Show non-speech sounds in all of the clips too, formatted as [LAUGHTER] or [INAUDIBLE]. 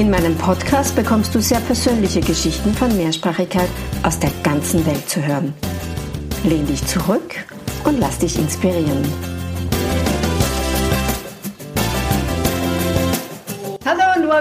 In meinem Podcast bekommst du sehr persönliche Geschichten von Mehrsprachigkeit aus der ganzen Welt zu hören. Lehn dich zurück und lass dich inspirieren.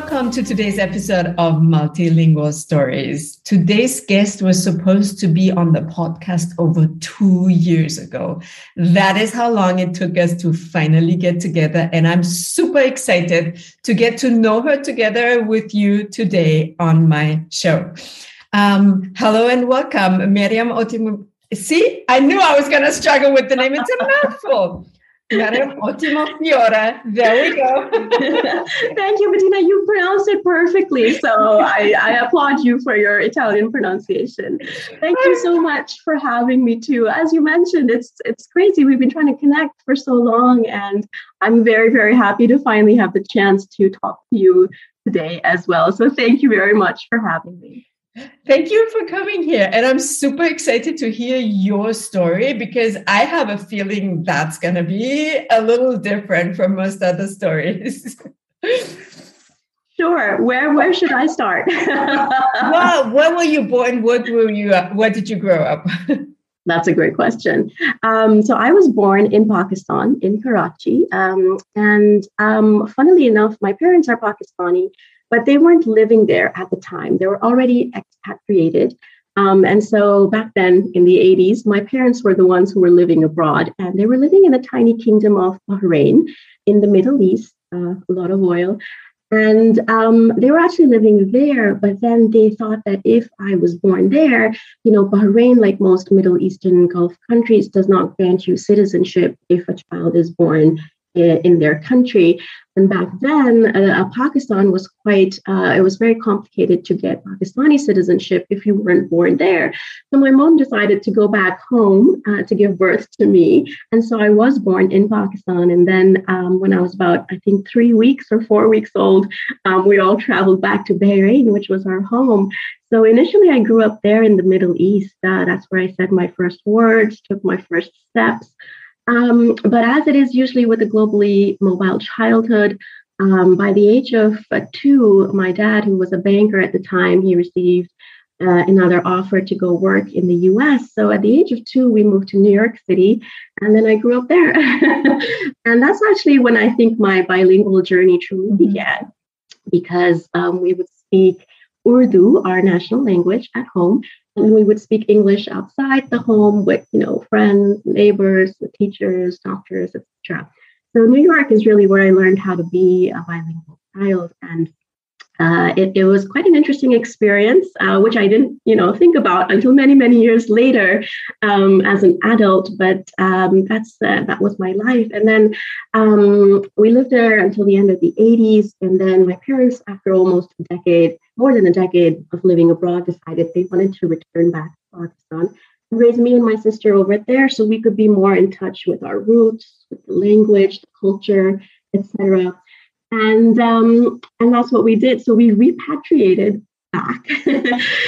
Welcome to today's episode of Multilingual Stories. Today's guest was supposed to be on the podcast over two years ago. That is how long it took us to finally get together. And I'm super excited to get to know her together with you today on my show. Um, hello and welcome, Mariam Otim. See, I knew I was going to struggle with the name. It's a mouthful. Ottimo. There we go. [LAUGHS] Thank you, Bettina. You pronounced it perfectly. So I, I, applaud you for your Italian pronunciation. Thank you so much for having me too. As you mentioned, it's it's crazy. We've been trying to connect for so long, and I'm very, very happy to finally have the chance to talk to you today as well. So thank you very much for having me. Thank you for coming here. And I'm super excited to hear your story because I have a feeling that's going to be a little different from most other stories. Sure. Where where should I start? [LAUGHS] well, where were you born? What were you? Where did you grow up? [LAUGHS] That's a great question. Um, so I was born in Pakistan, in Karachi, um, and um, funnily enough, my parents are Pakistani, but they weren't living there at the time. They were already expatriated. Um, and so back then in the 80s, my parents were the ones who were living abroad, and they were living in the tiny kingdom of Bahrain in the Middle East, uh, a lot of oil. And um, they were actually living there, but then they thought that if I was born there, you know, Bahrain, like most Middle Eastern Gulf countries, does not grant you citizenship if a child is born in their country. And back then, uh, uh, Pakistan was quite, uh, it was very complicated to get Pakistani citizenship if you weren't born there. So my mom decided to go back home uh, to give birth to me. And so I was born in Pakistan. And then um, when I was about, I think, three weeks or four weeks old, um, we all traveled back to Bahrain, which was our home. So initially, I grew up there in the Middle East. Uh, that's where I said my first words, took my first steps. Um, but as it is usually with a globally mobile childhood, um, by the age of uh, two, my dad, who was a banker at the time, he received uh, another offer to go work in the US. So at the age of two, we moved to New York City, and then I grew up there. [LAUGHS] and that's actually when I think my bilingual journey truly mm-hmm. began, because um, we would speak Urdu, our national language, at home, we would speak English outside the home with, you know, friends, neighbors, teachers, doctors, etc. So New York is really where I learned how to be a bilingual child, and uh, it, it, was quite an interesting experience, uh, which I didn't, you know, think about until many, many years later um, as an adult. But um, that's uh, that was my life. And then um, we lived there until the end of the 80s. And then my parents, after almost a decade, more than a decade of living abroad, decided they wanted to return back to Pakistan and raise me and my sister over there, so we could be more in touch with our roots, with the language, the culture, etc and um, and that's what we did. So we repatriated back.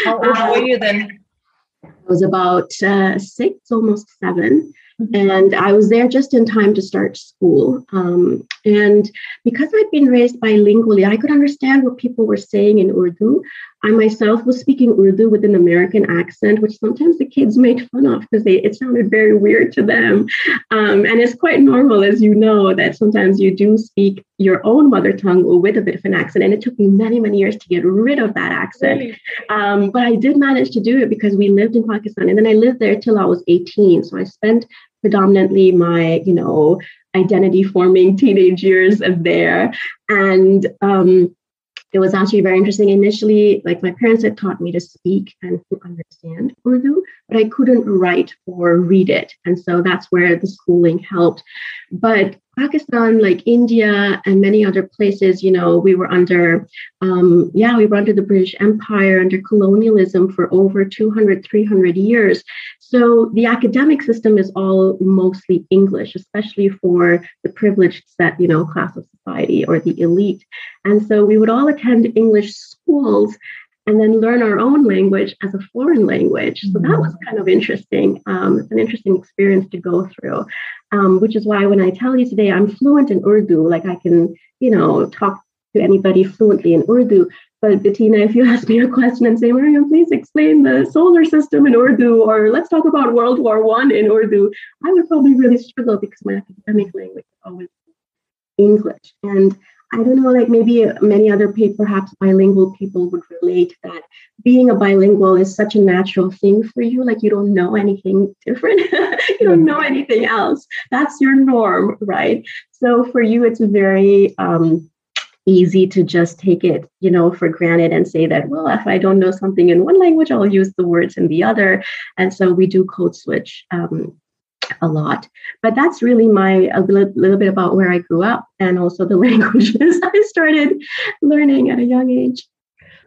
How old were you then? [LAUGHS] I was about uh, six, almost 7 mm-hmm. And I was there just in time to start school. Um, and because I'd been raised bilingually, I could understand what people were saying in Urdu. I myself was speaking Urdu with an American accent, which sometimes the kids made fun of because it sounded very weird to them. Um, and it's quite normal, as you know, that sometimes you do speak your own mother tongue with a bit of an accent. And it took me many, many years to get rid of that accent. Really? Um, but I did manage to do it because we lived in Pakistan. And then I lived there till I was 18. So I spent predominantly my, you know, identity forming teenage years there. And um, it was actually very interesting. Initially, like my parents had taught me to speak and to understand Urdu, but I couldn't write or read it. And so that's where the schooling helped. But Pakistan, like India and many other places, you know, we were under, um, yeah, we were under the British Empire, under colonialism for over 200, 300 years. So the academic system is all mostly English, especially for the privileged set, you know, class of society or the elite. And so we would all attend English schools and then learn our own language as a foreign language. So that was mm-hmm. kind of interesting. Um, it's an interesting experience to go through, um, which is why when I tell you today I'm fluent in Urdu, like I can, you know, talk to anybody fluently in Urdu. But Bettina, if you [LAUGHS] ask me a question and say, Mariam, please explain the solar system in Urdu, or let's talk about World War One in Urdu, I would probably really struggle because my academic language is always English. And I don't know, like maybe many other people, perhaps bilingual people would relate that being a bilingual is such a natural thing for you. Like you don't know anything different, [LAUGHS] you don't know anything else. That's your norm, right? So for you, it's very um, easy to just take it, you know, for granted and say that, well, if I don't know something in one language, I'll use the words in the other. And so we do code switch um, a lot. But that's really my a little, little bit about where I grew up and also the [LAUGHS] languages I started learning at a young age.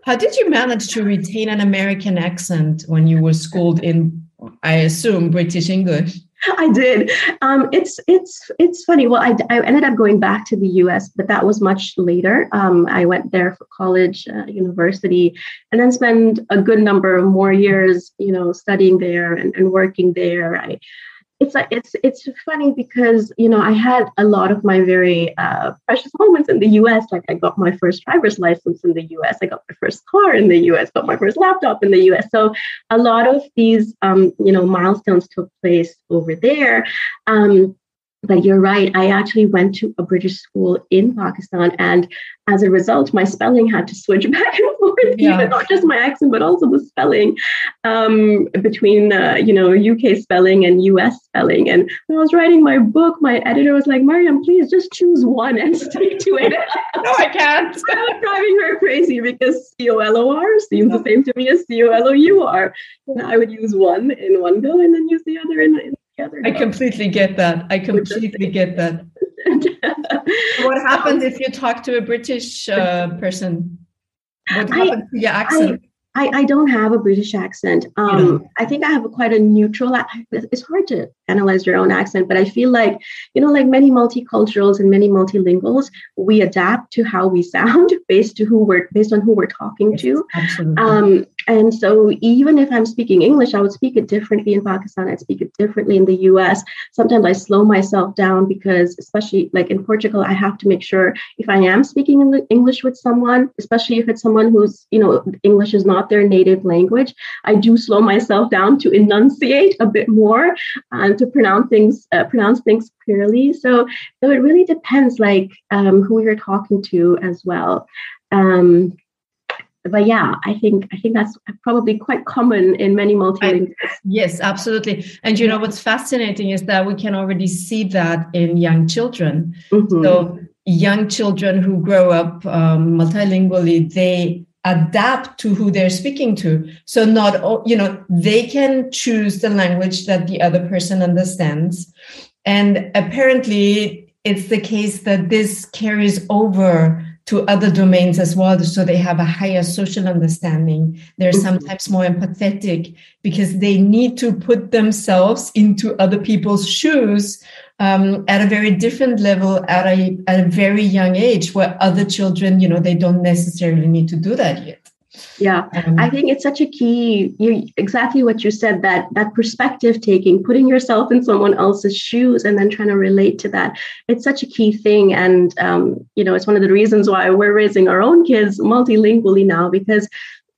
How did you manage to retain an American accent when you were schooled in, I assume, British English? [LAUGHS] I did. Um, it's it's it's funny. Well, I, I ended up going back to the U.S., but that was much later. Um, I went there for college, uh, university, and then spent a good number of more years, you know, studying there and, and working there. I it's like it's it's funny because you know I had a lot of my very uh, precious moments in the U.S. Like I got my first driver's license in the U.S. I got my first car in the U.S. Got my first laptop in the U.S. So a lot of these um, you know milestones took place over there. Um, but you're right. I actually went to a British school in Pakistan, and as a result, my spelling had to switch [LAUGHS] back and forth, yeah. even not just my accent, but also the spelling um, between uh, you know UK spelling and US spelling. And when I was writing my book, my editor was like, "Mariam, please just choose one and stick to it." [LAUGHS] no, I can't. [LAUGHS] I was driving her crazy because C O L O R seems the same to me as C O L O U R. And I would use one in one go and then use the other in, in together. I completely get that. I completely get that. [LAUGHS] what happens if you talk to a British uh, person? What happens I, to your accent? I, I, I don't have a British accent. Um, yeah. I think I have a quite a neutral. It's hard to analyze your own accent, but I feel like you know, like many multiculturals and many multilinguals, we adapt to how we [LAUGHS] sound based to who we're based on who we're talking yes, to. Absolutely. Um, and so, even if I'm speaking English, I would speak it differently in Pakistan. I'd speak it differently in the U.S. Sometimes I slow myself down because, especially like in Portugal, I have to make sure if I am speaking English with someone, especially if it's someone who's you know English is not their native language, I do slow myself down to enunciate a bit more and to pronounce things uh, pronounce things clearly. So, so it really depends, like um, who you're talking to as well. Um, but yeah, I think I think that's probably quite common in many multilingual. Yes, absolutely. And you know what's fascinating is that we can already see that in young children. Mm-hmm. So young children who grow up um, multilingually, they adapt to who they're speaking to so not all, you know they can choose the language that the other person understands and apparently it's the case that this carries over to other domains as well so they have a higher social understanding they're mm-hmm. sometimes more empathetic because they need to put themselves into other people's shoes um, at a very different level at a at a very young age, where other children, you know, they don't necessarily need to do that yet. Yeah, um, I think it's such a key. You exactly what you said that that perspective taking, putting yourself in someone else's shoes, and then trying to relate to that. It's such a key thing, and um, you know, it's one of the reasons why we're raising our own kids multilingually now because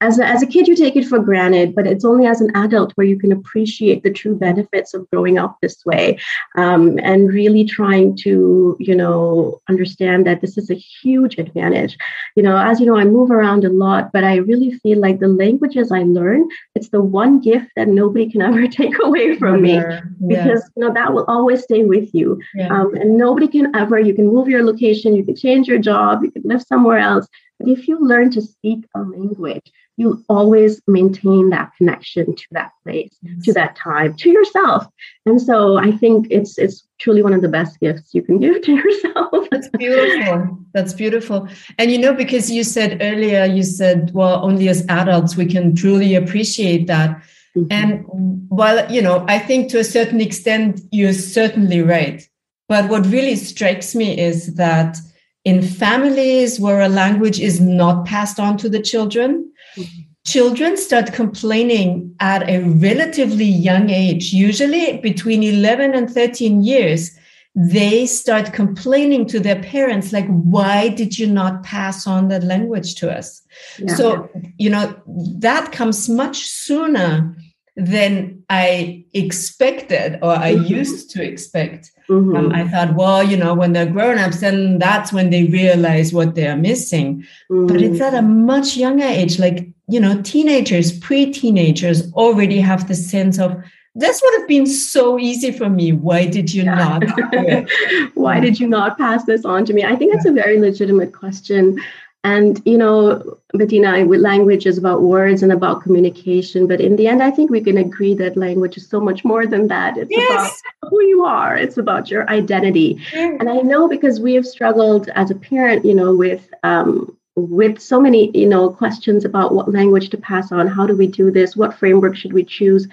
as a, as a kid, you take it for granted, but it's only as an adult where you can appreciate the true benefits of growing up this way um, and really trying to, you know, understand that this is a huge advantage. You know, as you know, I move around a lot, but I really feel like the languages I learn, it's the one gift that nobody can [LAUGHS] ever take away from me yeah. because, you know, that will always stay with you. Yeah. Um, and nobody can ever, you can move your location, you can change your job, you can live somewhere else. But if you learn to speak a language, you always maintain that connection to that place, yes. to that time, to yourself. And so I think it's it's truly one of the best gifts you can [LAUGHS] give to yourself. That's beautiful. That's beautiful. And you know, because you said earlier, you said, well, only as adults we can truly appreciate that. Mm-hmm. And while, you know, I think to a certain extent, you're certainly right. But what really strikes me is that in families where a language is not passed on to the children, mm-hmm. children start complaining at a relatively young age, usually between 11 and 13 years. They start complaining to their parents, like, why did you not pass on that language to us? Yeah. So, you know, that comes much sooner than I expected or I mm-hmm. used to expect. Mm-hmm. Um, I thought, well, you know, when they're grown ups, then that's when they realize what they're missing. Mm-hmm. But it's at a much younger age, like, you know, teenagers, pre teenagers already have the sense of, this would have been so easy for me. Why did you yeah. not? [LAUGHS] Why did you not pass this on to me? I think that's a very legitimate question. And, you know, Bettina, language is about words and about communication. But in the end, I think we can agree that language is so much more than that. It's yes. about who you are, it's about your identity. Mm. And I know because we have struggled as a parent, you know, with, um, with so many you know questions about what language to pass on how do we do this what framework should we choose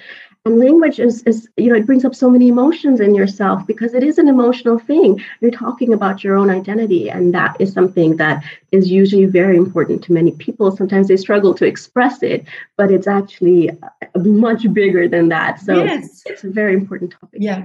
and language is, is you know it brings up so many emotions in yourself because it is an emotional thing. You're talking about your own identity and that is something that is usually very important to many people. Sometimes they struggle to express it but it's actually much bigger than that. So yes. it's a very important topic. Yeah.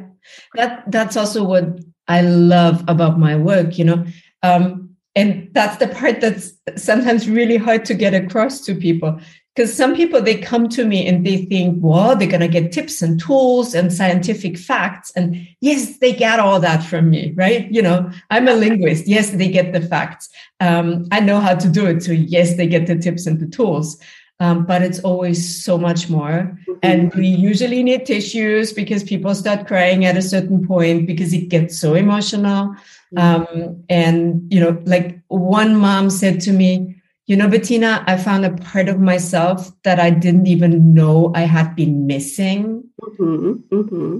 That that's also what i love about my work you know? Um, and that's the part that's sometimes really hard to get across to people because some people they come to me and they think well they're going to get tips and tools and scientific facts and yes they get all that from me right? You know i'm a linguist. Yes they get the facts. Um, i know how to do it so yes they get the tips and the tools. Um, but it's always so much more. Mm-hmm. and we usually need tissues because people start crying at a certain point because it gets so emotional. Mm-hmm. um, and you know like one mom said to me you know, Bettina, I found a part of myself that I didn't even know I had been missing. Mm-hmm, mm-hmm.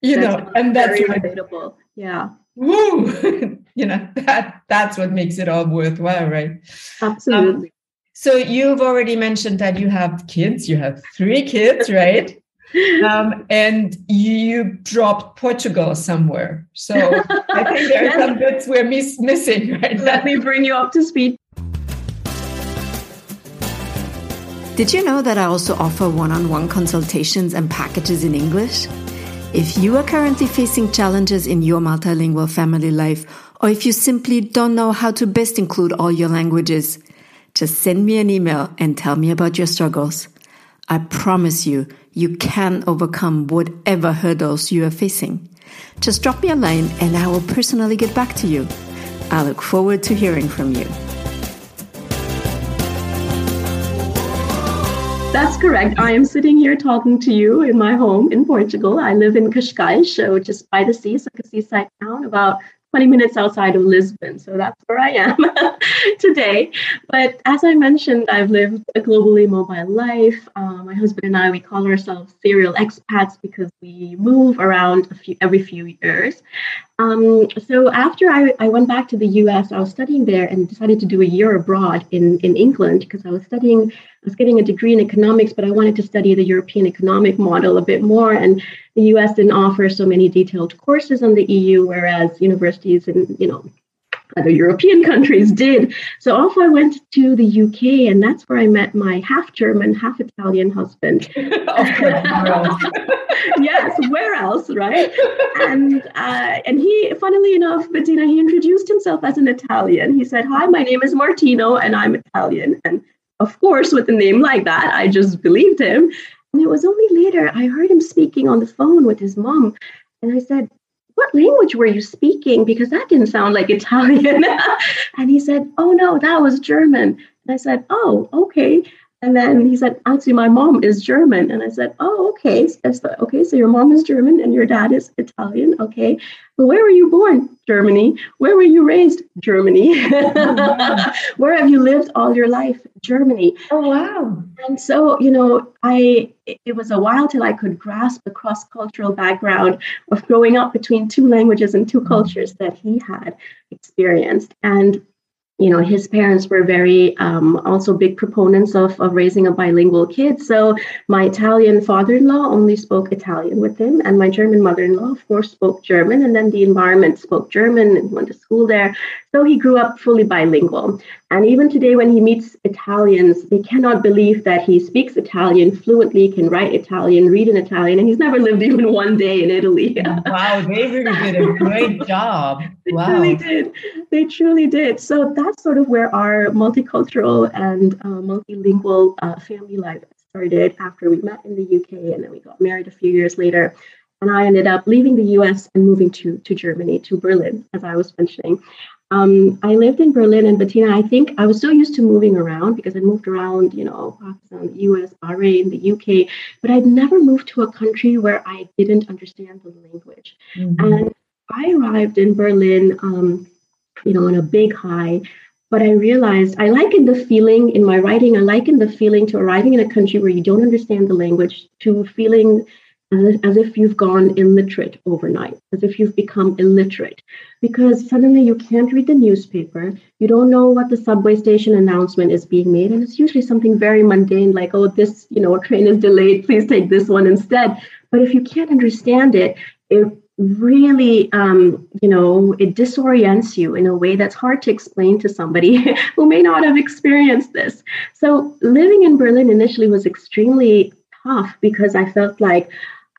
You that's know, and that's very relatable. Yeah. Woo! [LAUGHS] you know, that that's what makes it all worthwhile, right? Absolutely. Um, so you've already mentioned that you have kids. You have three kids, right? [LAUGHS] um, and you dropped Portugal somewhere. So I think there are [LAUGHS] some bits we're miss- missing right Let me bring you up to speed. Did you know that I also offer one on one consultations and packages in English? If you are currently facing challenges in your multilingual family life, or if you simply don't know how to best include all your languages, just send me an email and tell me about your struggles. I promise you, you can overcome whatever hurdles you are facing. Just drop me a line and I will personally get back to you. I look forward to hearing from you. That's correct. I am sitting here talking to you in my home in Portugal. I live in Cascais, which is by the sea, like a seaside town about 20 minutes outside of Lisbon. So that's where I am [LAUGHS] today. But as I mentioned, I've lived a globally mobile life. Uh, my husband and I, we call ourselves serial expats because we move around few, every few years. Um, so after I, I went back to the US, I was studying there and decided to do a year abroad in, in England because I was studying, I was getting a degree in economics, but I wanted to study the European economic model a bit more. And the US didn't offer so many detailed courses on the EU, whereas universities in, you know, other European countries did. So off I went to the UK, and that's where I met my half German, half Italian husband. [LAUGHS] [LAUGHS] yes, where else, right? And uh, and he, funnily enough, Bettina, he introduced himself as an Italian. He said, "Hi, my name is Martino, and I'm Italian." And of course, with a name like that, I just believed him. And it was only later I heard him speaking on the phone with his mom, and I said, what language were you speaking? Because that didn't sound like [LAUGHS] Italian. and he said, Oh, no, that was German. And I said, Oh, okay. And then he said, actually, my mom is German. And I said, oh, okay. So, okay, so your mom is German and your dad is Italian. Okay. But where were you born? Germany. Where were you raised? Germany. [LAUGHS] where have you lived all your life? Germany. Oh, wow. And so, you know, I it was a while till I could grasp the cross-cultural background of growing up between two languages and two mm-hmm. cultures that he had experienced. And you know his parents were very um, also big proponents of, of raising a bilingual kid. So my italian father-in-law only spoke italian with him and my german mother-in-law of course spoke german and then the environment spoke german and went to school there. So he grew up fully bilingual. And even today when he meets italians they cannot believe that he speaks italian fluently can write italian read in italian and he's never lived even one day in italy. Wow they really did a great [LAUGHS] job. Wow. they truly did. They truly did. So that that's sort of where our multicultural and uh, multilingual uh, family life started after we met in the UK and then we got married a few years later. And I ended up leaving the US and moving to, to Germany, to Berlin, as I was mentioning. Um, I lived in Berlin and Bettina. I think I was so used to moving around because I moved around, you know, Pakistan, the US, Bahrain, the UK, but I'd never moved to a country where I didn't understand the language. Mm-hmm. And I arrived in Berlin, um, you know, on a big high but I realized I liken the feeling in my writing, I liken the feeling to arriving in a country where you don't understand the language to feeling as, as if you've gone illiterate overnight, as if you've become illiterate, because suddenly you can't read the newspaper, you don't know what the subway station announcement is being made, and it's usually something very mundane like, oh, this, you know, train is delayed, please take this one instead. But if you can't understand it, it really um, you know it disorients you in a way that's hard to explain to somebody [LAUGHS] who may not have experienced this. So living in berlin initially was extremely tough because i felt like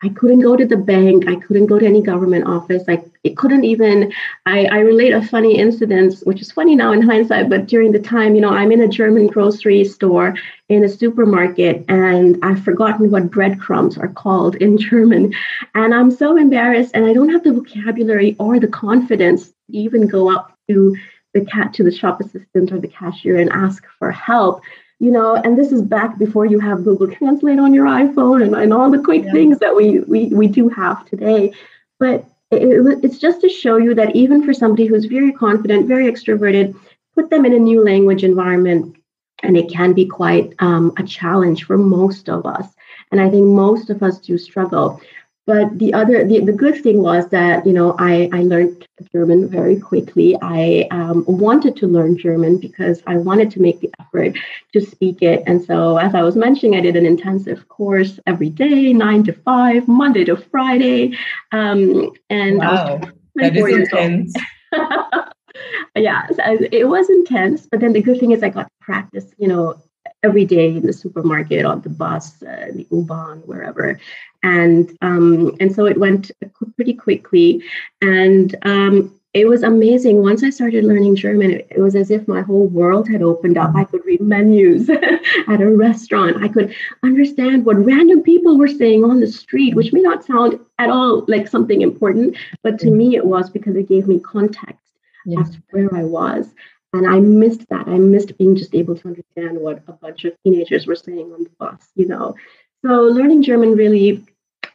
I couldn't go to the bank. I couldn't go to any government office. I it couldn't even. I, I relate a funny incident, which is funny now in hindsight, but during the time, you know, I'm in a German grocery store in a supermarket, and I've forgotten what breadcrumbs are called in German, and I'm so embarrassed, and I don't have the vocabulary or the confidence to even go up to the cat to the shop assistant or the cashier and ask for help you know and this is back before you have google translate on your iphone and, and all the quick yeah. things that we, we we do have today. But it, it, it's just to show you that even for somebody who's very confident very extroverted put them in a new language environment and it can be quite um, a challenge for most of us. And i think most of us do struggle but the other, the, the good thing was that, you know, I, I learned German very quickly. I um, wanted to learn German because I wanted to make the effort to speak it. And so, as I was mentioning, I did an intensive course every day, nine to five, Monday to Friday. Um, and wow, that is intense. [LAUGHS] yeah, so it was intense. But then the good thing is I got to practice, you know, every day in the supermarket, on the bus, uh, the U-Bahn, wherever. And um, and so it went pretty quickly. And um, it was amazing. Once I started learning German, it, it was as if my whole world had opened up. I could read menus [LAUGHS] at a restaurant. I could understand what random people were saying on the street, which may not sound at all like something important, but to me it was because it gave me context yeah. as to where I was. And I missed that. I missed being just able to understand what a bunch of teenagers were saying on the bus, you know. So learning German really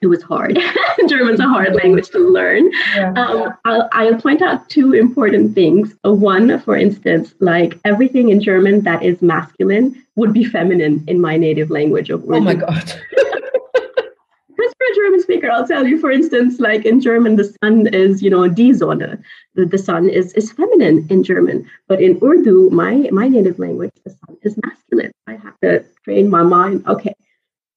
it was hard. [LAUGHS] German's a hard language to learn. Yeah. Um, I'll, I'll, point out two important things. One, for instance, like everything in German that is masculine would be feminine in my native language of Oh my God. [LAUGHS] German speaker, I'll tell you, for instance, like in German, the sun is, you know, die Sonne. The, the sun is, is feminine in German. But in Urdu, my, my native language, the sun is masculine. I have to train my mind. Okay,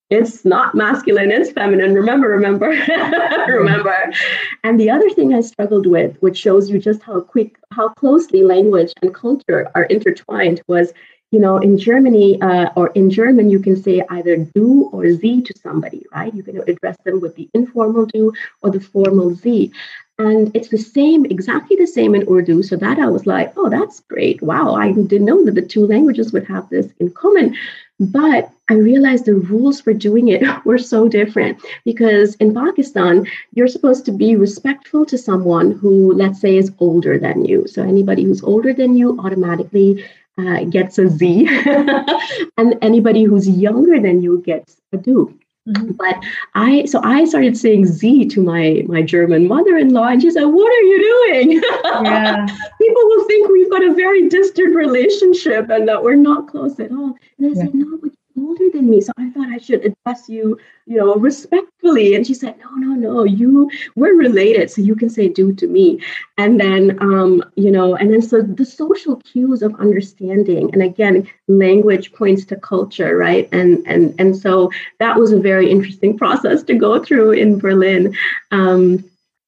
it's not masculine, it's feminine. Remember, remember, [LAUGHS] remember. And the other thing I struggled with, which shows you just how quick, how closely language and culture are intertwined, was you know, in Germany uh, or in German, you can say either du or sie to somebody, right? You can address them with the informal du or the formal sie. And it's the same, exactly the same in Urdu. So that I was like, oh, that's great. Wow, I didn't know that the two languages would have this in common. But I realized the rules for doing it [LAUGHS] were so different because in Pakistan, you're supposed to be respectful to someone who, let's say, is older than you. So anybody who's older than you automatically uh, gets a sie, [LAUGHS] and anybody who's younger than you gets a. Mm-hmm. But I, so I started saying sie to my my German mother-in-law, and she said, "What are you doing? [LAUGHS] Yeah. People will think we've got a very distant relationship and that we're not close at all." And I yeah. said, "No, but older than me, so I thought I should address you, you know, respectfully. And she said, No, no, no, you we're related, so you can say du to me. And then um, you know, and then so the social cues of understanding, and again, language points to culture, right? And and and so that was a very interesting process to go through in Berlin. Um,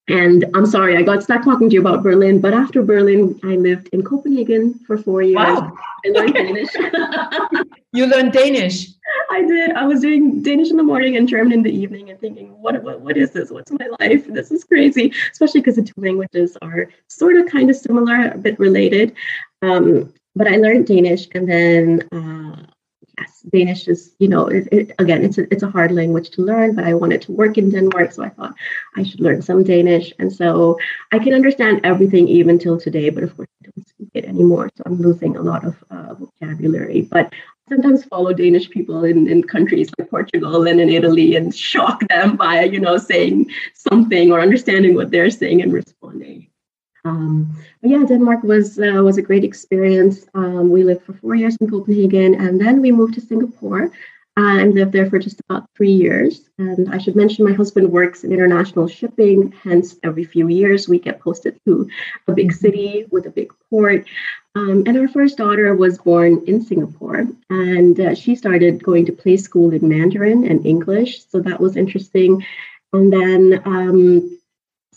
and I'm sorry, I got stuck talking to you about Berlin, but after Berlin, I lived in Copenhagen for four years. Wow. I learned Danish. [LAUGHS] you learned Danish? I did. I was doing Danish in the morning and German in the evening and thinking, what, what, what is this? What's my life? This is crazy, especially because the two languages are sort of kind of similar, a bit related. Um, but I learned Danish and then uh, yes, Danish is, you know, it, it, again, it's a, it's a hard language to learn, but I wanted to work in Denmark. So I thought I should learn some Danish. And so I can understand everything even till today, but of course I don't speak it anymore. So I'm losing a lot of uh, vocabulary. But sometimes follow Danish people in, in countries like Portugal and in Italy and shock them by, you know, saying something or understanding what they're saying and responding. Um, but yeah, Denmark was uh, was a great experience. Um, we lived for four years in Copenhagen, and then we moved to Singapore and lived there for just about three years. And I should mention, my husband works in international shipping. Hence, every few years we get posted to a big city with a big port. Um, and our first daughter was born in Singapore, and uh, she started going to play school in Mandarin and English. So that was interesting. And then um,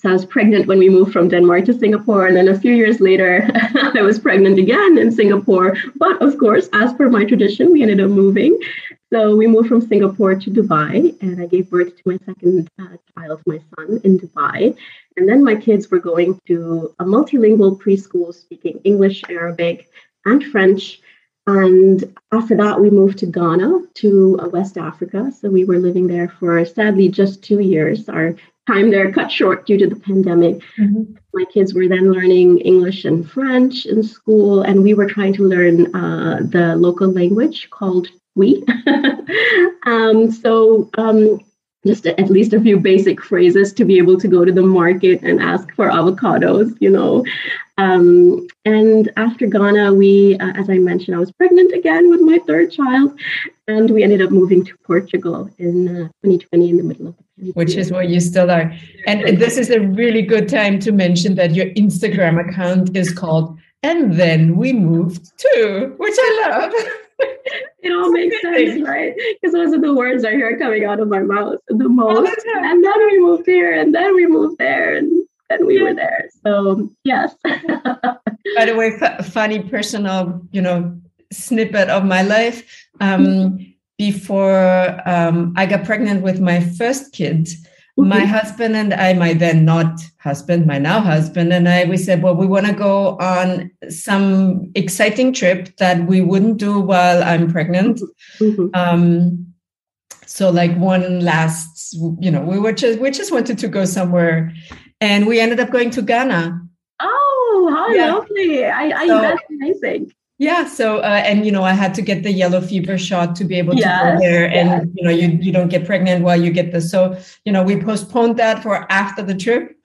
so I was pregnant when we moved from Denmark to Singapore. And then a few years later, [LAUGHS] I was pregnant again in Singapore. But of course, as per my tradition, we ended up moving. So we moved from Singapore to Dubai, and I gave birth to my second uh, child, my son, in Dubai. And then my kids were going to a multilingual preschool speaking English, Arabic, and French. And after that, we moved to Ghana, to uh, West Africa. So we were living there for sadly just two years. Our time there cut short due to the pandemic. Mm-hmm. My kids were then learning English and French in school, and Twi were trying to learn uh, the local language called we. [LAUGHS] um, so, um, just at least a few basic phrases to be able to go to the market and ask for avocados, you know. Um, and after Ghana, we, uh, as I mentioned, I was pregnant again with my third child, and we ended up moving to Portugal in uh, 2020 in the middle of the pandemic. Which is where you still are. And this is a really good time to mention that your Instagram account is called And Then We Moved To, which I love. [LAUGHS] it all makes [LAUGHS] sense, right? Because those are the words I hear coming out of my mouth the most. [LAUGHS] And then we moved here, and then we moved there, and then we were there. So yes. [LAUGHS] By the way, f- funny personal, you know, snippet of my life. Um, mm-hmm. Before um, I got pregnant with my first kid, Mm-hmm. my husband and I, my then not husband, my now husband and I, we said, well, we want to go on some exciting trip that we wouldn't do while I'm pregnant. Mm-hmm. Um, so like one last, you know, we were just we just wanted to go somewhere, and we ended up going to Ghana. Oh, how yeah. lovely! I, I so, that's amazing. Yeah. So, uh, and you know, I had to get the yellow fever shot to be able to go there, and yes. you know, you you don't get pregnant while you get this. So, you know, we postponed that for after the trip,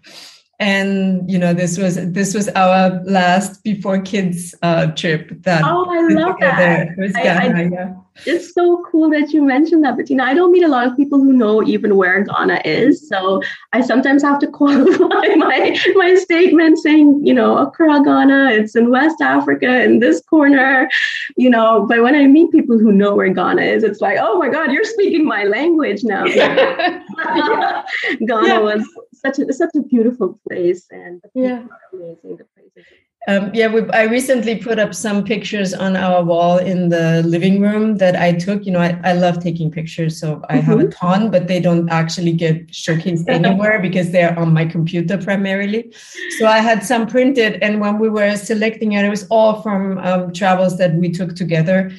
and you know, this was this was our last before kids uh, trip. That oh, I love that. It was Ghana, I, I, yeah it's so cool that you mentioned that, Bettina. I don't meet a lot of people who know even where Ghana is. So I sometimes have to [LAUGHS] qualify my, my statement saying, you know, Accra, Ghana, it's in West Africa in this corner, you know. But when I meet people who know where Ghana is, it's like, oh my God, you're speaking my language now. yeah. [LAUGHS] [LAUGHS] Ghana yeah. was such a such a beautiful place and yeah. amazing. The places um, yeah, we, I recently put up some pictures on our wall in the living room that I took. You know, I, I love taking pictures, so I mm-hmm. have a mm-hmm. ton, but they don't actually get showcased [LAUGHS] anywhere because they're on my computer primarily. So I had some printed, and when we were selecting it, it was all from um, travels that we took together.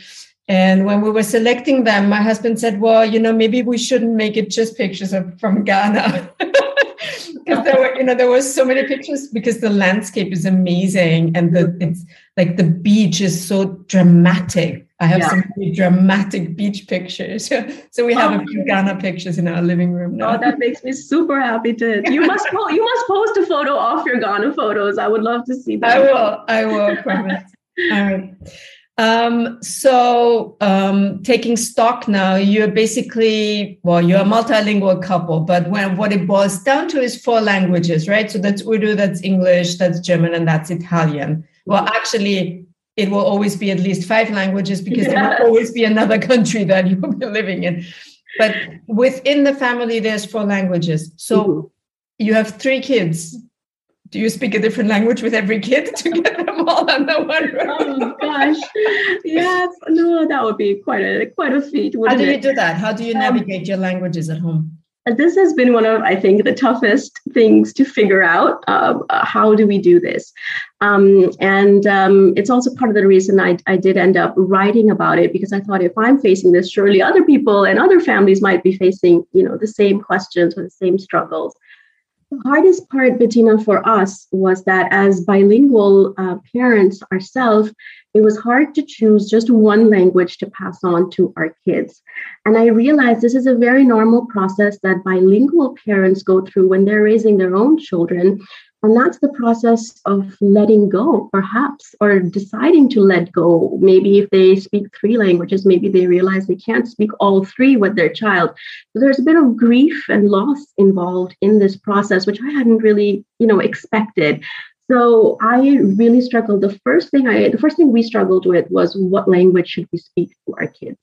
And when we were selecting them, my husband said, "Well, you know, maybe we shouldn't make it just pictures of from Ghana." [LAUGHS] because there were, you know, there were so many pictures because the landscape is amazing and the it's like the beach is so dramatic. I have yeah. some really dramatic beach pictures. [LAUGHS] so we have oh, a few oh. Ghana pictures in our living room now. Oh, that makes me super happy to. You must po- you must post a photo of your Ghana photos. I would love to see that I will. I will. Promise. [LAUGHS] All right. Um, so, um, taking stock now, you're basically, well, you're a multilingual couple, but when what it boils down to is four languages, right? So that's Urdu, that's English, that's German, and that's Italian. Well, actually, it will always be at least five languages because yes. there will always be another [LAUGHS] country that you will be living in. But within the family, there's four languages. So mm-hmm. you have three kids do you speak a different language with every kid [LAUGHS] to get them all under one roof? Oh gosh, yes, no, that would be quite a quite a feat. How do it? you do that? How do you um, navigate um, your languages at home? This has been one of, I think, the toughest things to figure out. Uh, how do we do this? Um, and um, it's also part of the reason I, I did end up writing about it because I thought if I'm facing this, surely other people and other families might be facing, you know, the same questions or the same struggles. The hardest part, Bettina, for us was that as bilingual uh, parents ourselves, it was hard to choose just one language to pass on to our kids. And I realized this is a very normal process that bilingual parents go through when they're raising their own children. And that's the process of letting go, perhaps, or deciding to let go. Maybe if they speak three languages, maybe they realize they can't speak all three with their child. So there's a bit of grief and loss involved in this process, which I hadn't really, you know, expected. So I really struggled. The first thing I, the first thing we struggled with was what language should we speak to our kids.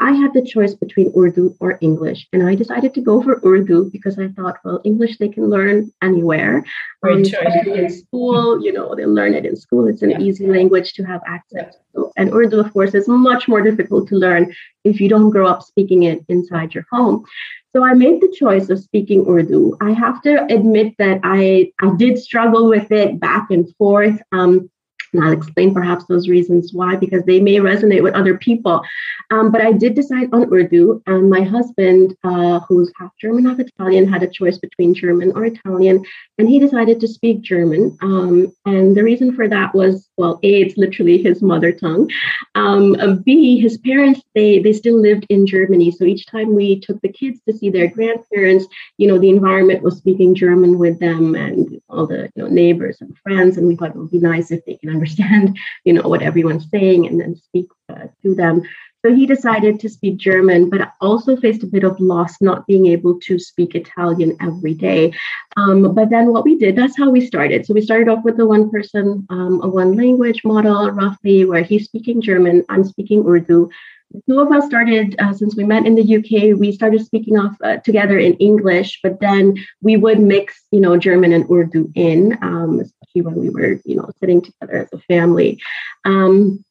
I had the choice between Urdu or English, and I decided to go for Urdu because I thought, well, English they can learn anywhere. Great Um, in school, you know, they learn it in school. It's an yeah. easy language to have access to. And Urdu, of course, is much more difficult to learn if you don't grow up speaking it inside your home. So I made the choice of speaking Urdu. I have to admit that I, I did struggle with it back and forth. Um, and I'll explain perhaps those reasons why, because they may resonate with other people. Um, but I did decide on Urdu, and my husband, uh, who's half German, half Italian, had a choice between German or Italian, and he decided to speak German. Um, and the reason for that was, well, A, it's literally his mother tongue. Um, uh, B, his parents, they, they still lived in Germany. So each time we took the kids to see their grandparents, you know, the environment was speaking German with them and all the you know, neighbors and friends. And we thought it would be nice if they can understand, [LAUGHS] you know, what everyone's saying and then speak uh, to them. So he decided to speak German, but also faced a bit of loss not being able to speak Italian every day. Um, but then what we did, that's how we started. So we started off with a one person, um, a one language model, roughly, where he's speaking German, I'm speaking Urdu. The two of us started, uh, since we met in the UK, we started speaking off uh, together in English, but then we would mix, you know, German and Urdu in, um, especially when we were, you know, sitting together as a family. Um,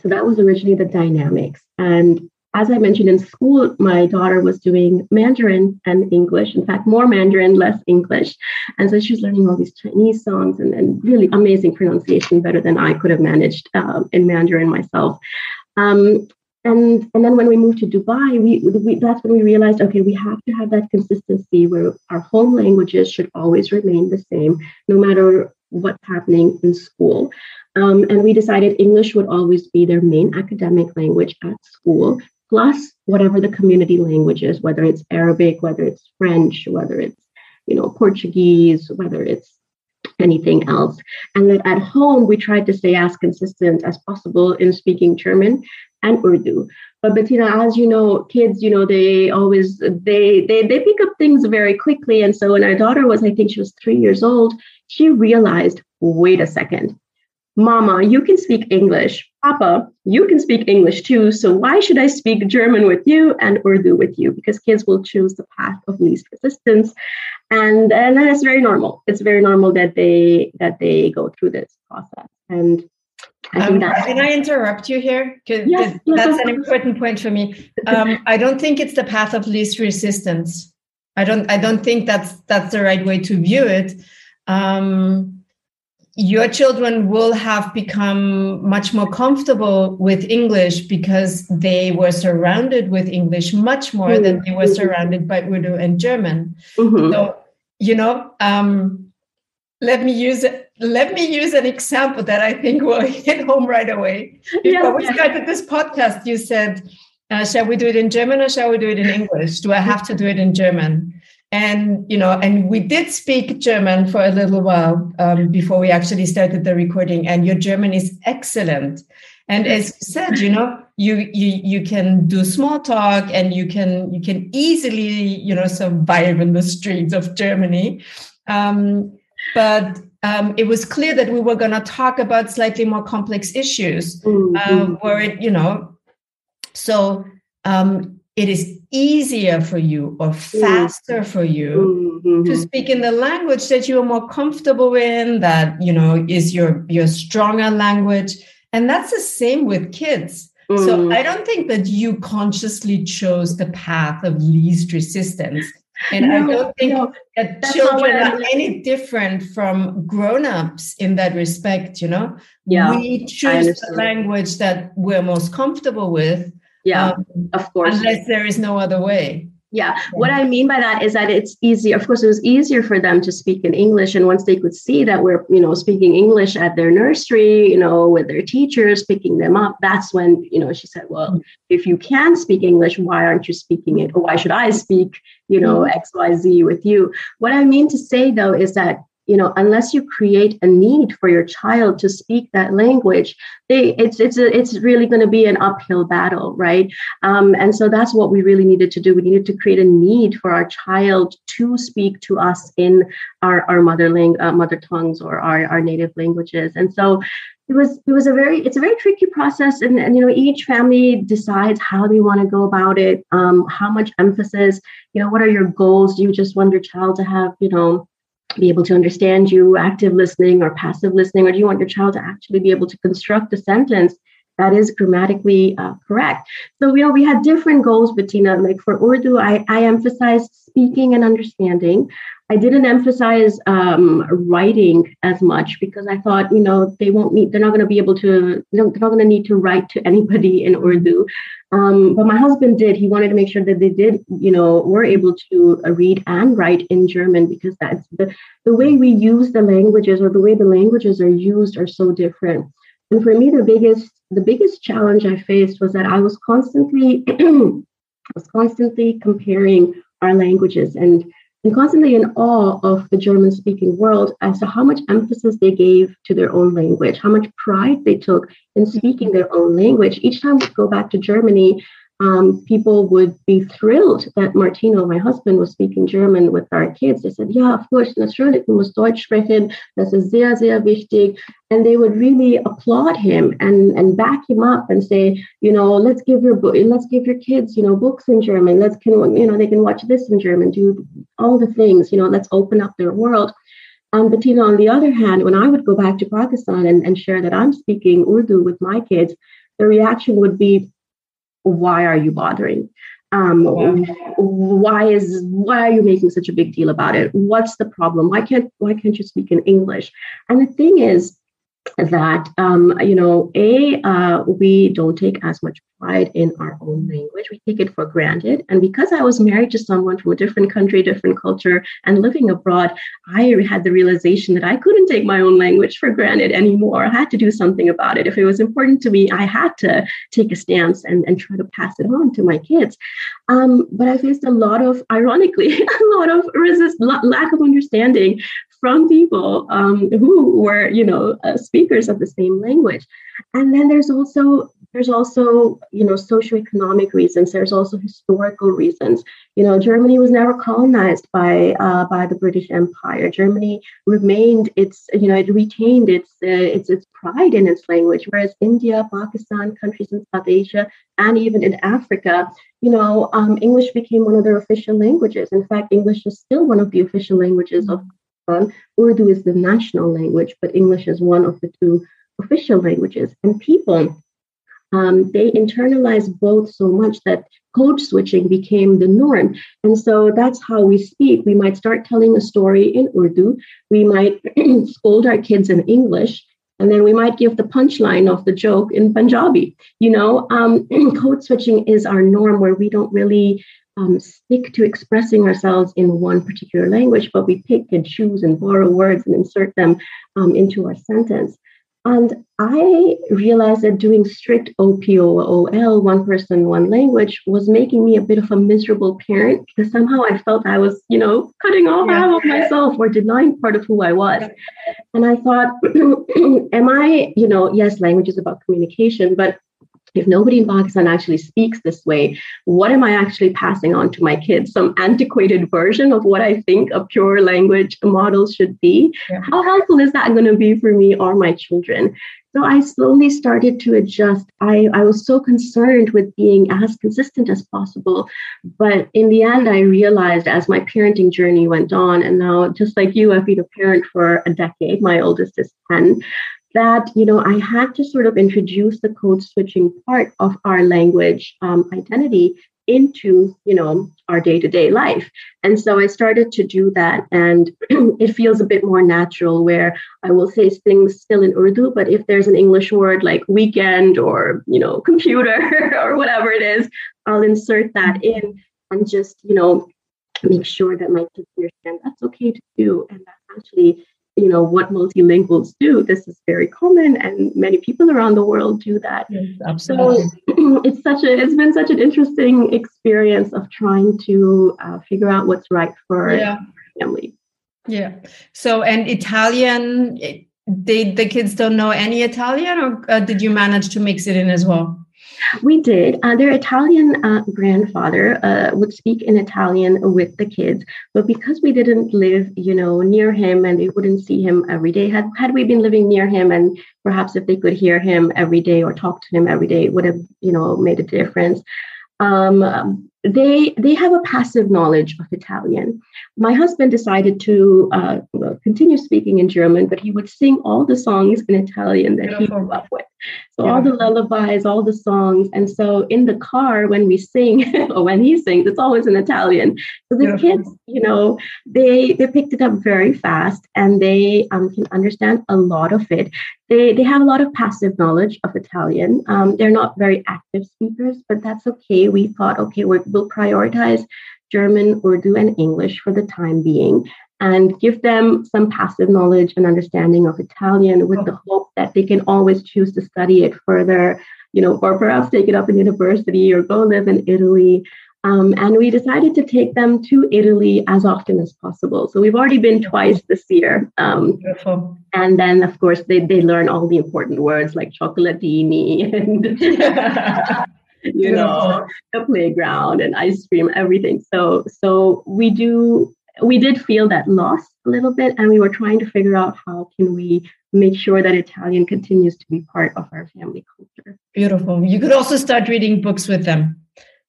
so that was originally the dynamics. And as I mentioned in school, my daughter was doing Mandarin and English. In fact, more Mandarin, less English. And so she was learning all these Chinese songs and, and really amazing pronunciation, better than I could have managed um, in Mandarin myself. Um, and, and then when we moved to Dubai, we, we, that's when we realized, okay, we have to have that consistency where our home languages should always remain the same, no matter what's happening in school. Um, and we decided English would always be their main academic language at school, plus whatever the community language is, whether it's Arabic, whether it's French, whether it's you know Portuguese, whether it's anything else. And then at home, we tried to stay as consistent as possible in speaking German and Urdu. But Bettina, as you know, kids, you know, they always they they they pick up things very quickly. And so when our daughter was, I think she was three years old, she realized, wait a second, Mama, you can speak English. Papa, you can speak English too. So why should I speak German with you and Urdu with you? Because kids will choose the path of least resistance. And and that's very normal. It's very normal that they that they go through this process. And I um, can I interrupt you here? Because yes, that's an important point for me. Um, I don't think it's the path of least resistance. I don't. I don't think that's that's the right way to view it. Um, your children will have become much more comfortable with English because they were surrounded with English much more mm-hmm. than they were surrounded by Urdu and German. Mm-hmm. So you know, um, let me use it. Let me use an example that I think will [LAUGHS] hit home right away. Before yeah, we started this podcast, you said, uh, "Shall we do it in German or shall we do it in English? Do I have to do it in German?" And you know, and we did speak German for a little while um, before we actually started the recording. And your German is excellent. And as you said, you know, you you you can do small talk and you can you can easily you know survive in the streets of Germany. Um, but um, it was clear that we were going to talk about slightly more complex issues, mm-hmm. um, where it you know, so um, it is easier for you or mm-hmm. faster for you mm-hmm. to speak in the language that you are more comfortable in that you know is your your stronger language and that's the same with kids. Mm. So I don't think that you consciously chose the path of least resistance. And no, I don't think no, that children are any different from grown-ups in that respect, you know? Yeah. We choose the language that we're most comfortable with. Yeah, um, of course. Unless there is no other way. Yeah. What I mean by that is that it's easy. Of course, it was easier for them to speak in English. And once they could see that we're, you know, speaking English at their nursery, you know, with their teachers picking them up, that's when, you know, she said, well, if you can speak English, why aren't you speaking it? Or why should I speak, you know, XYZ with you? What I mean to say though is that you know unless you create a need for your child to speak that language they it's it's a, it's really going to be an uphill battle right? Um, and so that's what we really needed to do. We needed to create a need for our child to speak to us in our our mother lang- uh, mother tongues or our, our native languages. And so it was it was a very it's a very tricky process. And, and you know each family decides how they want to go about it um, how much emphasis you know what are your goals? Do you just want your child to have you know be able to understand you, active listening or passive listening, or do you want your child to actually be able to construct a sentence that is grammatically uh, correct? So, you know, we had different goals, Bettina. Like for Urdu, I, I emphasized speaking and understanding. I didn't emphasize um, writing as much because I thought, you know, they won't need, they're not going to be able to, they're not going to need to write to anybody in Urdu. Um, but my husband did. He wanted to make sure that they did, you know, were able to uh, read and write in German because that's the, the way we use the languages or the way the languages are used are so different. And for me, the biggest the biggest challenge I faced was that I was constantly [CLEARS THROAT] was constantly comparing our languages and and constantly in awe of the German speaking world as to how much emphasis they gave to their own language, how much pride they took in speaking their own language. Each time we go back to Germany, um, people would be thrilled that Martino, my husband, was speaking German with our kids. They said, Ja, of course, natürlich, du musst Deutsch sprechen. Das ist sehr, sehr wichtig. And they would really applaud him and, and back him up and say, you know, let's give your let's give your kids, you know, books in German. Let's can you know they can watch this in German, do all the things, you know, let's open up their world. Um, know, on the other hand, when I would go back to Pakistan and, and share that I'm speaking Urdu with my kids, the reaction would be, why are you bothering? Um, why is why are you making such a big deal about it? What's the problem? Why can't why can't you speak in English? And the thing is, that um, you know a uh, we don't take as much pride in our own language. We take it for granted. And because i was married to someone from a different country different culture and living abroad i had the realization that i couldn't take my own language for granted anymore. I had to do something about it. If it was important to me i had to take a stance and, and try to pass it on to my kids. Um, but i faced a lot of ironically [LAUGHS] a lot of resist lack of understanding from people um, who were, you know, uh, speakers of the same language. And then there's also there's also you know socioeconomic reasons. There's also historical reasons. You know, Germany was never colonized by uh, by the British Empire. Germany remained its you know it retained its uh, its its pride in its language, whereas India, Pakistan, countries in South Asia, and even in Africa, you know, um, English became one of their official languages. In fact, English is still one of the official languages of Urdu is the national language, but English is one of the two official languages. And people, um, they internalize both so much that code switching became the norm. And so that's how we speak. We might start telling a story in Urdu, we might [CLEARS THROAT] scold our kids in English. And then we might give the punchline of the joke in Punjabi. You know, um, [CLEARS THROAT] code switching is our norm where we don't really um, stick to expressing ourselves in one particular language, but we pick and choose and borrow words and insert them um, into our sentence. And I realized that doing strict OPOL, one person, one language, was making me a bit of a miserable parent because somehow I felt I was, you know, cutting off yeah. half of myself or denying part of who I was. And I thought, [CLEARS THROAT] am I, you know, yes, language is about communication, but if nobody in Pakistan actually speaks this way, what am I actually passing on to my kids? Some antiquated version of what I think a pure language model should be? Yeah. How helpful is that going to be for me or my children? So I slowly started to adjust. I, I was so concerned with being as consistent as possible. But in the end, I realized as my parenting journey went on, and now just like you, I've been a parent for a decade. My oldest is 10 that you know i had to sort of introduce the code switching part of our language um, identity into you know our day-to-day life. And so i started to do that and [CLEARS THROAT] it feels a bit more natural where i will say things still in urdu but if there's an english word like weekend or you know computer [LAUGHS] or whatever it is i'll insert that in and just you know make sure that my kids understand that's okay to do and that's actually you know what multilinguals do this is very common and many people around the world do that yes, absolutely. so [CLEARS THROAT] it's such a it's been such an interesting experience of trying to uh, figure out what's right for yeah. family yeah so and italian they the kids don't know any italian or uh, did you manage to mix it in as well we did. Uh, their Italian uh, grandfather uh, would speak in Italian with the kids, but because we didn't live, you know, near him and they wouldn't see him every day, had had we been living near him and perhaps if they could hear him every day or talk to him every day, would have, you know, made a difference. Um, they they have a passive knowledge of Italian. My husband decided to uh, continue speaking in German, but he would sing all the songs in Italian that he grew up with. So yeah. all the lullabies, all the songs, and so in the car when we sing [LAUGHS] or when he sings, it's always in Italian. So the kids, you know, they they picked it up very fast, and they um, can understand a lot of it. They they have a lot of passive knowledge of Italian. Um, they're not very active speakers, but that's okay. We thought, okay, we're will prioritize German, Urdu, and English for the time being and give them some passive knowledge and understanding of Italian with the hope that they can always choose to study it further, you know, or perhaps take it up in university or go live in Italy. Um, and we decided to take them to Italy as often as possible. So we've already been twice this year. Um, and then, of course, they, they learn all the important words like chocolatini and [LAUGHS] you know, the playground and ice cream, everything. So so we do we did feel that loss a little bit and we were trying to figure out how can we make sure that Italian continues to be part of our family culture. Beautiful. You could also start reading books with them.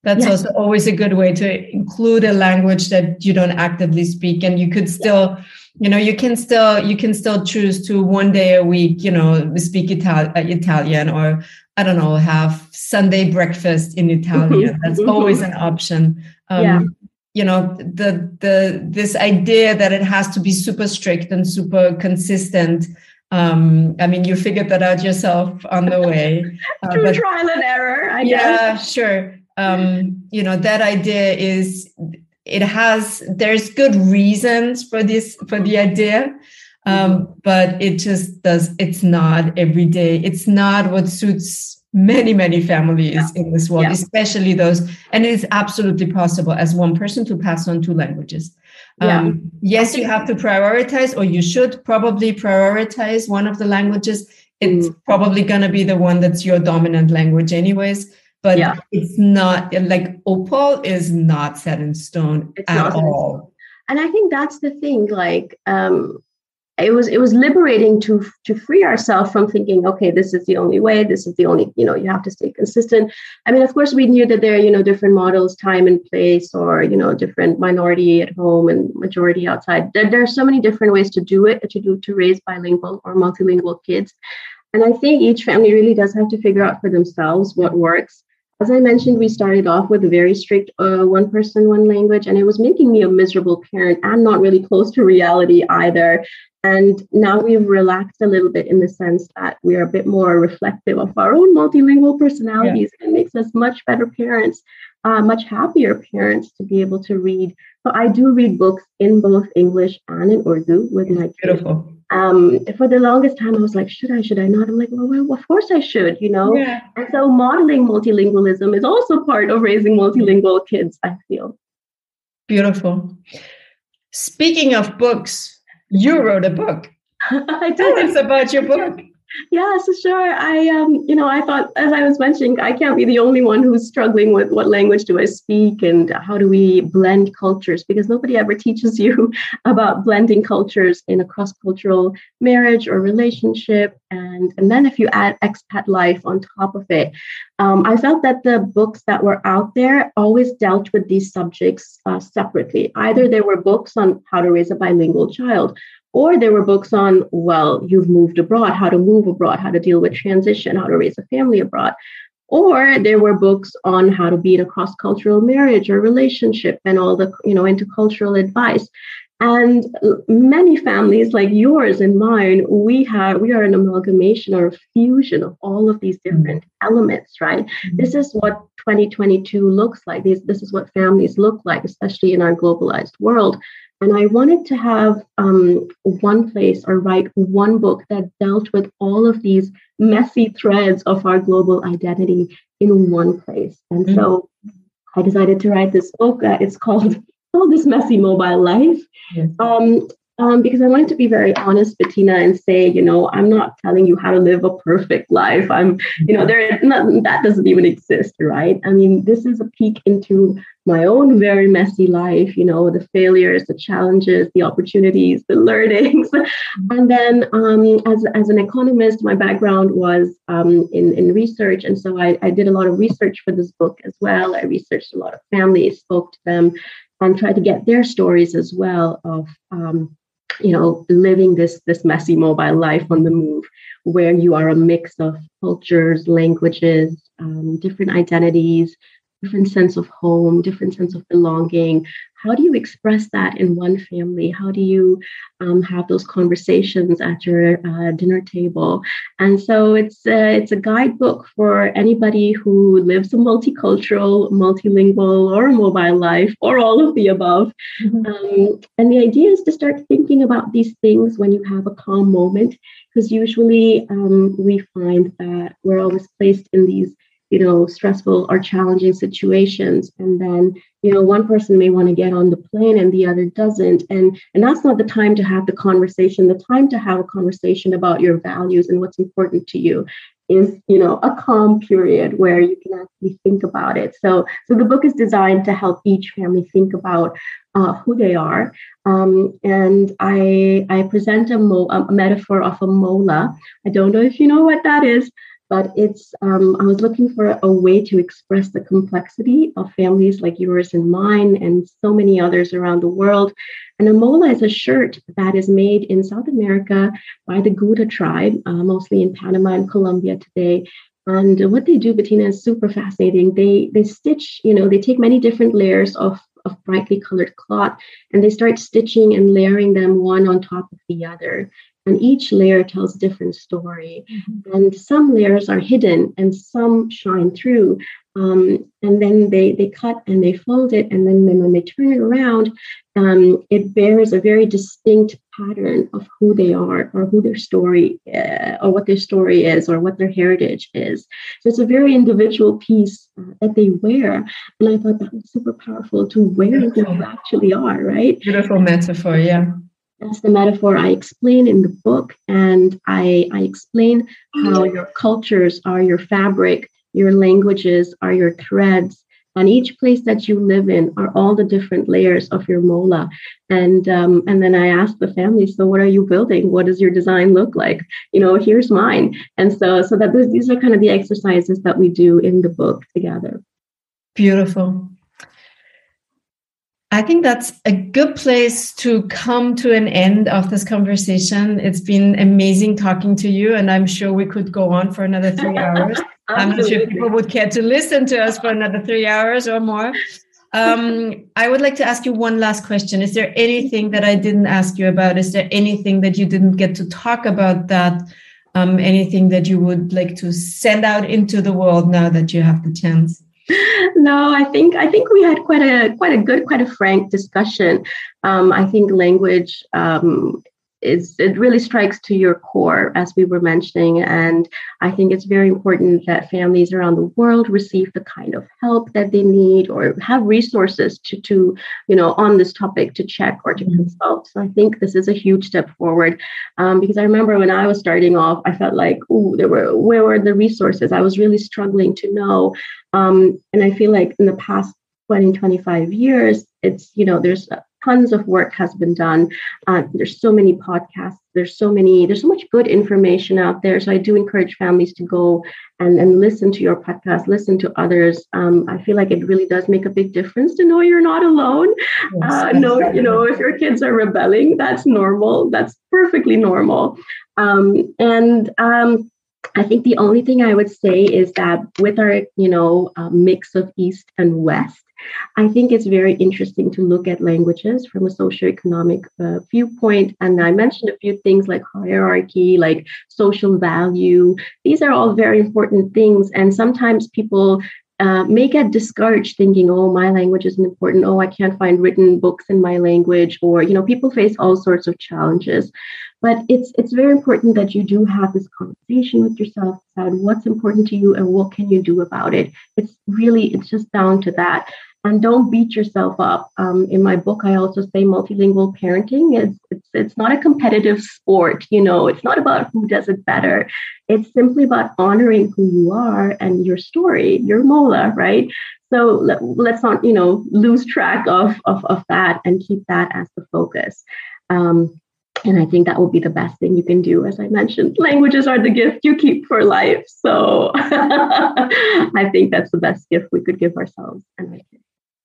That's yes. also always a good way to include a language that you don't actively speak and you could still you know you can still you can still choose to one day a week you know speak Itali- italian or i don't know have sunday breakfast in italian mm-hmm. [LAUGHS] that's always an option um, yeah. you know the the this idea that it has to be super strict and super consistent um, I mean, you figured that out yourself on the way. [LAUGHS] Uh, Through trial and error, I yeah, guess. sure. Um, you know, that idea is it has there's good reasons for this for the idea um, mm-hmm. but it just does it's not every day it's not what suits many many families yeah. in this world yeah. especially those and it is absolutely possible as one person to pass on two languages yeah. um, yes you have to prioritize or you should probably prioritize one of the languages it's mm. probably going to be the one that's your dominant language anyways but it's not like OPOL is not set in stone it's at all and i think that's the thing like um it was it was liberating to to free ourselves from thinking okay this is the only way this is the only you know you have to stay consistent. I mean of course we knew that there are you know different models time and place or you know different minority at home and majority outside. There, there are so many different ways to do it to do to raise bilingual or multilingual kids. And i think each family really does have to figure out for themselves what works. As I mentioned, we started off with a very strict uh, one person, one language, and it was making me a miserable parent and not really close to reality either. And now we've relaxed a little bit in the sense that we are a bit more reflective of our own multilingual personalities yeah. and makes us much better parents. uh, much happier parents to be able to read. So I do read books in both English and in Urdu with my kids. Beautiful. Um, for the longest time, I was like, should I, should I not? I'm like, well, well of course I should, you know? Yeah. And so modeling multilingualism is also part of raising multilingual kids, I feel. Beautiful. Speaking of books, you wrote a book. [LAUGHS] I Tell did. us about your book. Yeah, so sure. I um, you know, I thought as I was mentioning, I can't be the only one who's struggling with what language do I speak and how do we blend cultures because nobody ever teaches [LAUGHS] you about blending cultures in a cross-cultural marriage or relationship. And and then if you add expat life on top of it, um, I felt that the books that were out there always dealt with these subjects uh, separately. Either there were books on how to raise a bilingual child, or there were books on, well, you've moved abroad, how to move abroad, how to deal with transition, how to raise a family abroad. Or there were books on how to be in a cross cultural marriage or relationship and all the, you know, intercultural advice. And many families like yours and mine, we have we are an amalgamation or a fusion of all of these different elements, right? Mm-hmm. This is what 2022 looks like. This, this is what families look like, especially in our globalized world. And I wanted to have um, one place or write one book that dealt with all of these messy threads of our global identity in one place. And mm-hmm. so I decided to write this book. Uh, it's called called This Messy Mobile Life. Yes. Um, um, because I wanted to be very honest, Bettina, and say, you know, I'm not telling you how to live a perfect life. I'm, you know, there not, that doesn't even exist, right? I mean, this is a peek into my own very messy life. You know, the failures, the challenges, the opportunities, the [LAUGHS] learnings, and then um, as as an economist, my background was um, in in research, and so I, I did a lot of research for this book as well. I researched a lot of families, spoke to them, and try to get their stories as well of um, you know living this this messy mobile life on the move where you are a mix of cultures languages um, different identities different sense of home different sense of belonging how do you express that in one family? How do you um, have those conversations at your uh, dinner table? And so it's a, it's a guidebook for anybody who lives a multicultural multilingual or a mobile life or all of the above. Mm-hmm. um, and the idea is to start thinking about these things when you have a calm moment because usually um, we find that we're always placed in these you know stressful or challenging situations. And then you know one person may want to get on the plane and the other doesn't. And and that's not the time to have the conversation. The time to have a conversation about your values and what's important to you is you know a calm period where you can actually think about it. So so the book is designed to help each family think about uh, who they are. Um, and i i present a, mo- a metaphor of a mola. I don't know if you know what that is but it's um, i was looking for a way to express the complexity of families like yours and mine and so many others around the world. And a mola is a shirt that is made in south america by the Guna tribe uh, mostly in panama and colombia today. And what they do bettina is super fascinating. They they stitch you know they take many different layers of of brightly colored cloth and they start stitching and layering them one on top of the other and each layer tells a different story. Mm-hmm. and some layers are hidden and some shine through um, and then they they cut and they fold it. And then, then when they turn it around um, it bears a very distinct pattern of who they are or who their story uh, or what their story is or what their heritage is. So it's a very individual piece uh, that they wear. And i thought that was super powerful to wear who you actually are right? Beautiful metaphor yeah that's the metaphor I explain in the book. And I, I explain how your cultures are your fabric, your languages are your threads. And each place that you live in are all the different layers of your mola. And um, and then I ask the family, so what are you building? What does your design look like? You know, here's mine. And so so that these are kind of the exercises that we do in the book together. Beautiful. I think that's a good place to come to an end of this conversation. It's been amazing talking to you, and I'm sure we could go on for another three [LAUGHS] hours. I'm not sure people would care to listen to us for another three hours or more. Um, I would like to ask you one last question. Is there anything that I didn't ask you about? Is there anything that you didn't get to talk about that? Um, anything that you would like to send out into the world now that you have the chance? No, I think I think we had quite a quite a good, quite a frank discussion. Um, I think language um, is it really strikes to your core as we were mentioning and i think it's very important that families around the world receive the kind of help that they need or have resources to to you know on this topic to check or to mm-hmm. consult so i think this is a huge step forward um, because i remember when i was starting off i felt like oh there were where were the resources i was really struggling to know um, and i feel like in the past 20 25 years it's you know there's tons of work has been done. Uh, there's so many podcasts. There's so many. There's so much good information out there. So I do encourage families to go and, and listen to your podcast, listen to others. Um, I feel like it really does make a big difference to know you're not alone. Yes, uh, know, you know, if your kids are rebelling, that's normal. That's perfectly normal. Um, and um, I think the only thing I would say is that with our, you know, uh, mix of East and West, I think it's very interesting to look at languages from a socioeconomic uh, viewpoint. And I mentioned a few things like hierarchy, like social value. These are all very important things. And sometimes people uh, may get discouraged thinking, oh, my language isn't important. Oh, I can't find written books in my language. Or, you know, people face all sorts of challenges. But it's it's very important that you do have this conversation with yourself, about what's important to you and what can you do about it. It's really, it's just down to that and don't beat yourself up. Um, in my book, I also say multilingual parenting is it's it's not a competitive sport. You know, it's not about who does it better. It's simply about honoring who you are and your story, your mola, right? So let, us not you know lose track of, of of that and keep that as the focus. Um, and I think that will be the best thing you can do. As I mentioned, languages are the gift you keep for life. So [LAUGHS] I think that's the best gift we could give ourselves and our kids.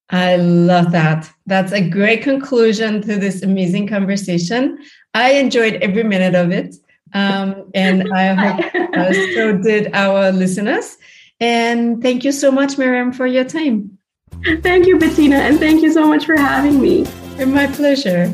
I love that. That's a great conclusion to this amazing conversation. I enjoyed every minute of it. Um, and [LAUGHS] I hope uh, so did our listeners. And thank you so much, Mariam, for your time. Thank you, Bettina. And thank you so much for having me. My pleasure.